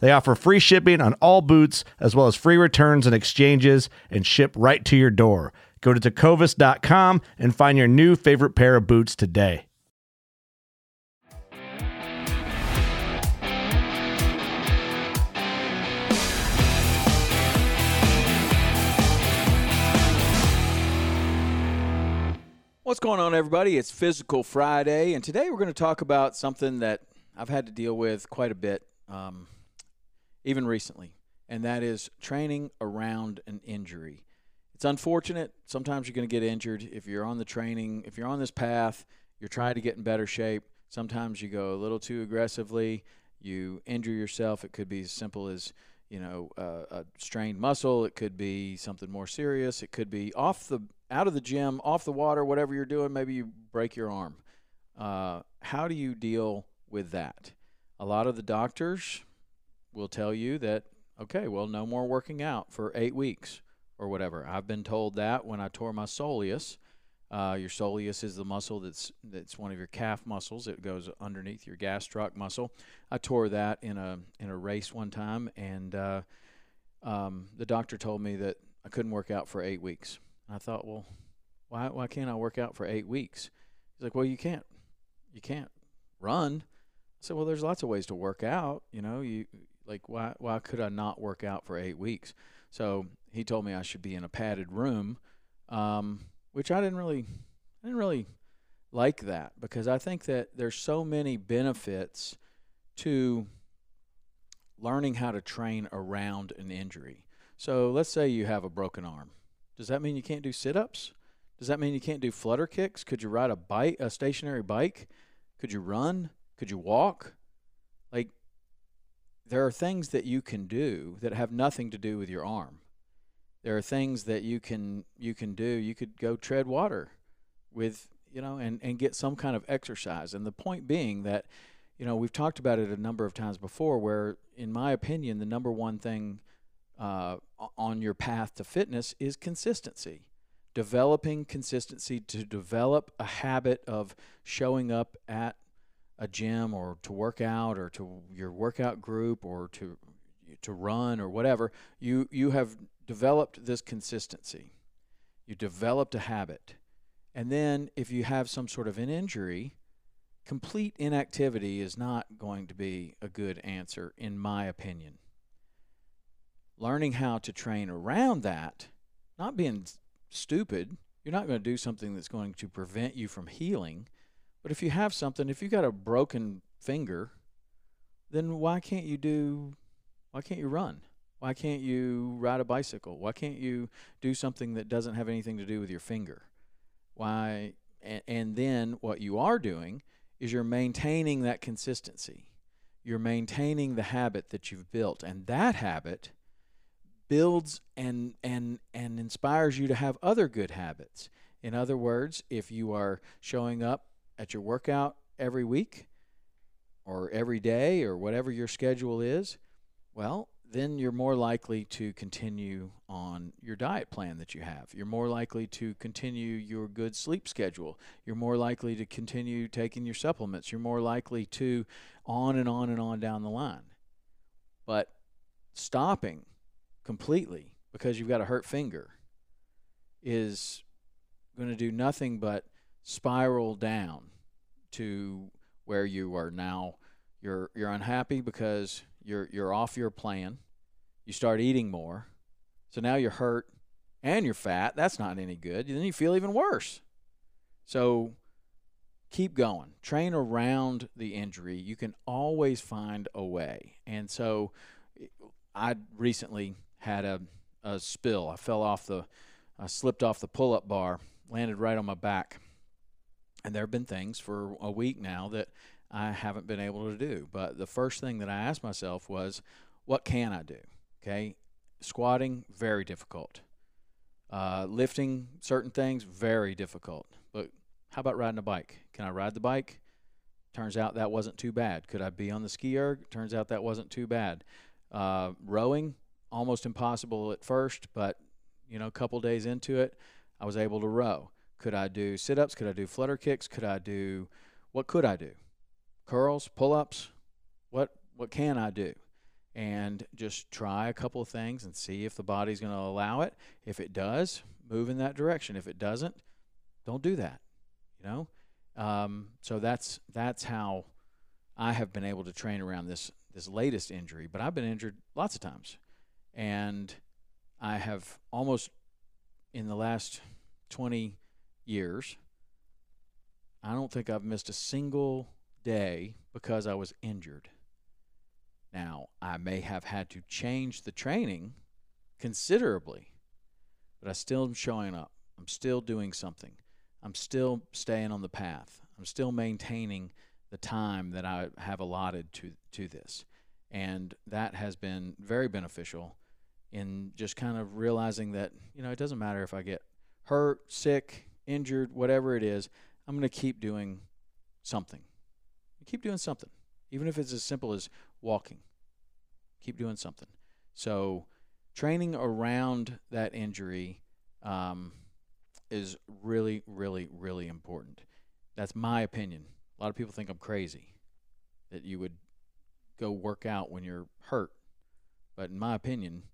They offer free shipping on all boots, as well as free returns and exchanges, and ship right to your door. Go to tecovas.com and find your new favorite pair of boots today. What's going on, everybody? It's Physical Friday, and today we're going to talk about something that I've had to deal with quite a bit, um, even recently, and that is training around an injury. It's unfortunate. Sometimes you're going to get injured if you're on the training, if you're on this path, you're trying to get in better shape. Sometimes you go a little too aggressively, you injure yourself. It could be as simple as you know uh, a strained muscle. It could be something more serious. It could be off the out of the gym, off the water, whatever you're doing. Maybe you break your arm. Uh, how do you deal with that? A lot of the doctors will tell you that okay, well, no more working out for eight weeks or whatever. I've been told that when I tore my soleus. Uh, your soleus is the muscle that's that's one of your calf muscles. It goes underneath your gastroc muscle. I tore that in a in a race one time, and uh, um, the doctor told me that I couldn't work out for eight weeks. I thought, well, why why can't I work out for eight weeks? He's like, well, you can't you can't run. I said, well, there's lots of ways to work out. You know, you like why why could I not work out for eight weeks? So he told me I should be in a padded room, um, which I didn't really I didn't really like that because I think that there's so many benefits to learning how to train around an injury. So let's say you have a broken arm. Does that mean you can't do sit-ups? Does that mean you can't do flutter kicks? Could you ride a bike, a stationary bike? Could you run? Could you walk? There are things that you can do that have nothing to do with your arm. There are things that you can you can do. You could go tread water with, you know, and and get some kind of exercise. And the point being that you know, we've talked about it a number of times before where in my opinion the number one thing uh, on your path to fitness is consistency. Developing consistency to develop a habit of showing up at a gym or to work out or to your workout group or to to run or whatever. You you have developed this consistency. You developed a habit. And then if you have some sort of an injury, complete inactivity is not going to be a good answer in my opinion learning how to train around that, not being stupid. You're not going to do something that's going to prevent you from healing. But if you have something, if you got a broken finger, then why can't you do why can't you run? Why can't you ride a bicycle? Why can't you do something that doesn't have anything to do with your finger? Why and, and then what you are doing is you're maintaining that consistency. You're maintaining the habit that you've built and that habit builds and and and inspires you to have other good habits. In other words, if you are showing up at your workout every week or every day or whatever your schedule is, well, then you're more likely to continue on your diet plan that you have. You're more likely to continue your good sleep schedule. You're more likely to continue taking your supplements. You're more likely to on and on and on down the line. But stopping completely because you've got a hurt finger is going to do nothing but spiral down to where you are now you're you're unhappy because you're you're off your plan. You start eating more. So now you're hurt and you're fat. That's not any good. Then you feel even worse. So keep going. Train around the injury. You can always find a way. And so I recently had a, a spill. I fell off the I slipped off the pull-up bar, landed right on my back. And there have been things for a week now that I haven't been able to do. But the first thing that I asked myself was, what can I do? Okay. Squatting, very difficult. Uh, lifting certain things, very difficult. But how about riding a bike? Can I ride the bike? Turns out that wasn't too bad. Could I be on the ski erg? Turns out that wasn't too bad. Uh, rowing, almost impossible at first, but you know, a couple days into it, I was able to row. Could I do sit ups? Could I do flutter kicks? Could I do what could I do? curls, pull-ups. What what can I do? And just try a couple of things and see if the body's going to allow it. If it does, move in that direction. If it doesn't, don't do that. You know. Um, so that's that's how I have been able to train around this this latest injury. But I've been injured lots of times, and I have almost in the last 20 years. I don't think I've missed a single day because I was injured. Now, I may have had to change the training considerably, but I still am showing up. I'm still doing something. I'm still staying on the path. I'm still maintaining the time that I have allotted to to this. And that has been very beneficial in just kind of realizing that, you know, it doesn't matter if I get hurt, sick, injured, whatever it is, I'm going to keep doing something keep doing something, even if it's as simple as walking. Keep doing something. So, training around that injury um, is really, really, really important. That's my opinion. A lot of people think I'm crazy that you would go work out when you're hurt. But in my opinion,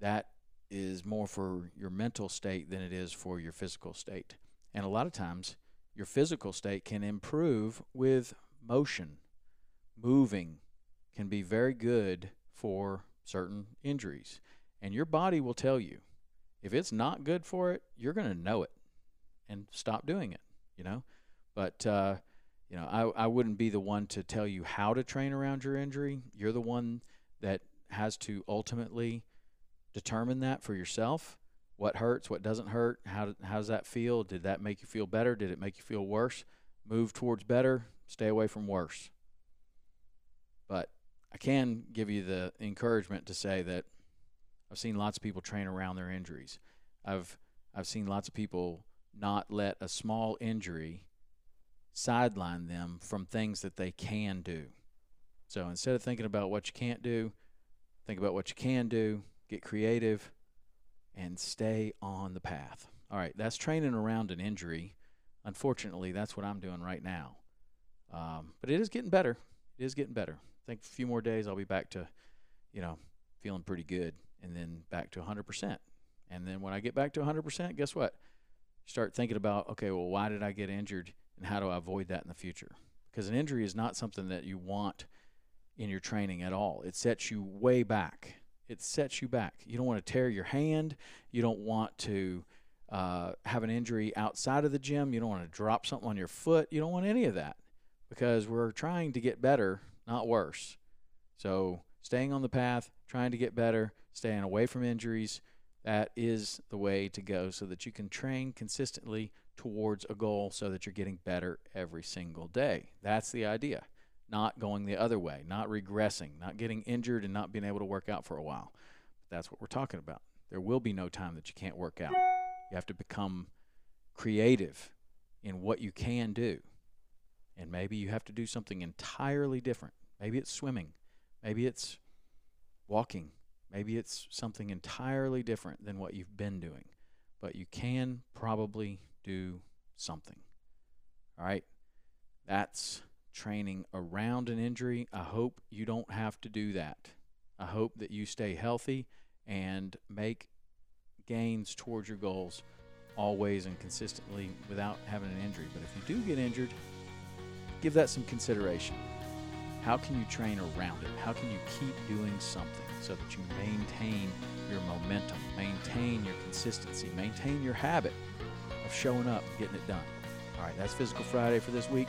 that is more for your mental state than it is for your physical state. And a lot of times, your physical state can improve with motion, moving can be very good for certain injuries. And your body will tell you. If it's not good for it, you're going to know it and stop doing it, you know? But, uh, you know, I, I wouldn't be the one to tell you how to train around your injury. You're the one that has to ultimately determine that for yourself. What hurts, what doesn't hurt, how, how does that feel? Did that make you feel better? Did it make you feel worse? Move towards better, Stay away from worse. But I can give you the encouragement to say that I've seen lots of people train around their injuries. I've I've seen lots of people not let a small injury sideline them from things that they can do. So instead of thinking about what you can't do, think about what you can do, get creative, and stay on the path. All right, that's training around an injury. Unfortunately, that's what I'm doing right now. Um, but it is getting better. It is getting better. I think a few more days I'll be back to, you know, feeling pretty good, and then back to 100%. And then when I get back to 100%, guess what? Start thinking about, okay, well, why did I get injured, and how do I avoid that in the future? Because an injury is not something that you want in your training at all. It sets you way back. It sets you back. You don't want to tear your hand. You don't want to uh, have an injury outside of the gym. You don't want to drop something on your foot. You don't want any of that because we're trying to get better, not worse. So, staying on the path, trying to get better, staying away from injuries, that is the way to go so that you can train consistently towards a goal so that you're getting better every single day. That's the idea. Not going the other way, not regressing, not getting injured and not being able to work out for a while. That's what we're talking about. There will be no time that you can't work out. You have to become creative in what you can do and maybe you have to do something entirely different. Maybe it's swimming. Maybe it's walking. Maybe it's something entirely different than what you've been doing, but you can probably do something. All right? That's training around an injury. I hope you don't have to do that. I hope that you stay healthy and make gains towards your goals always and consistently without having an injury. But if you do get injured, give that some consideration. How can you train around it? How can you keep doing something so that you maintain your momentum, maintain your consistency, maintain your habit of showing up getting it done? All right, that's Physical Friday for this week.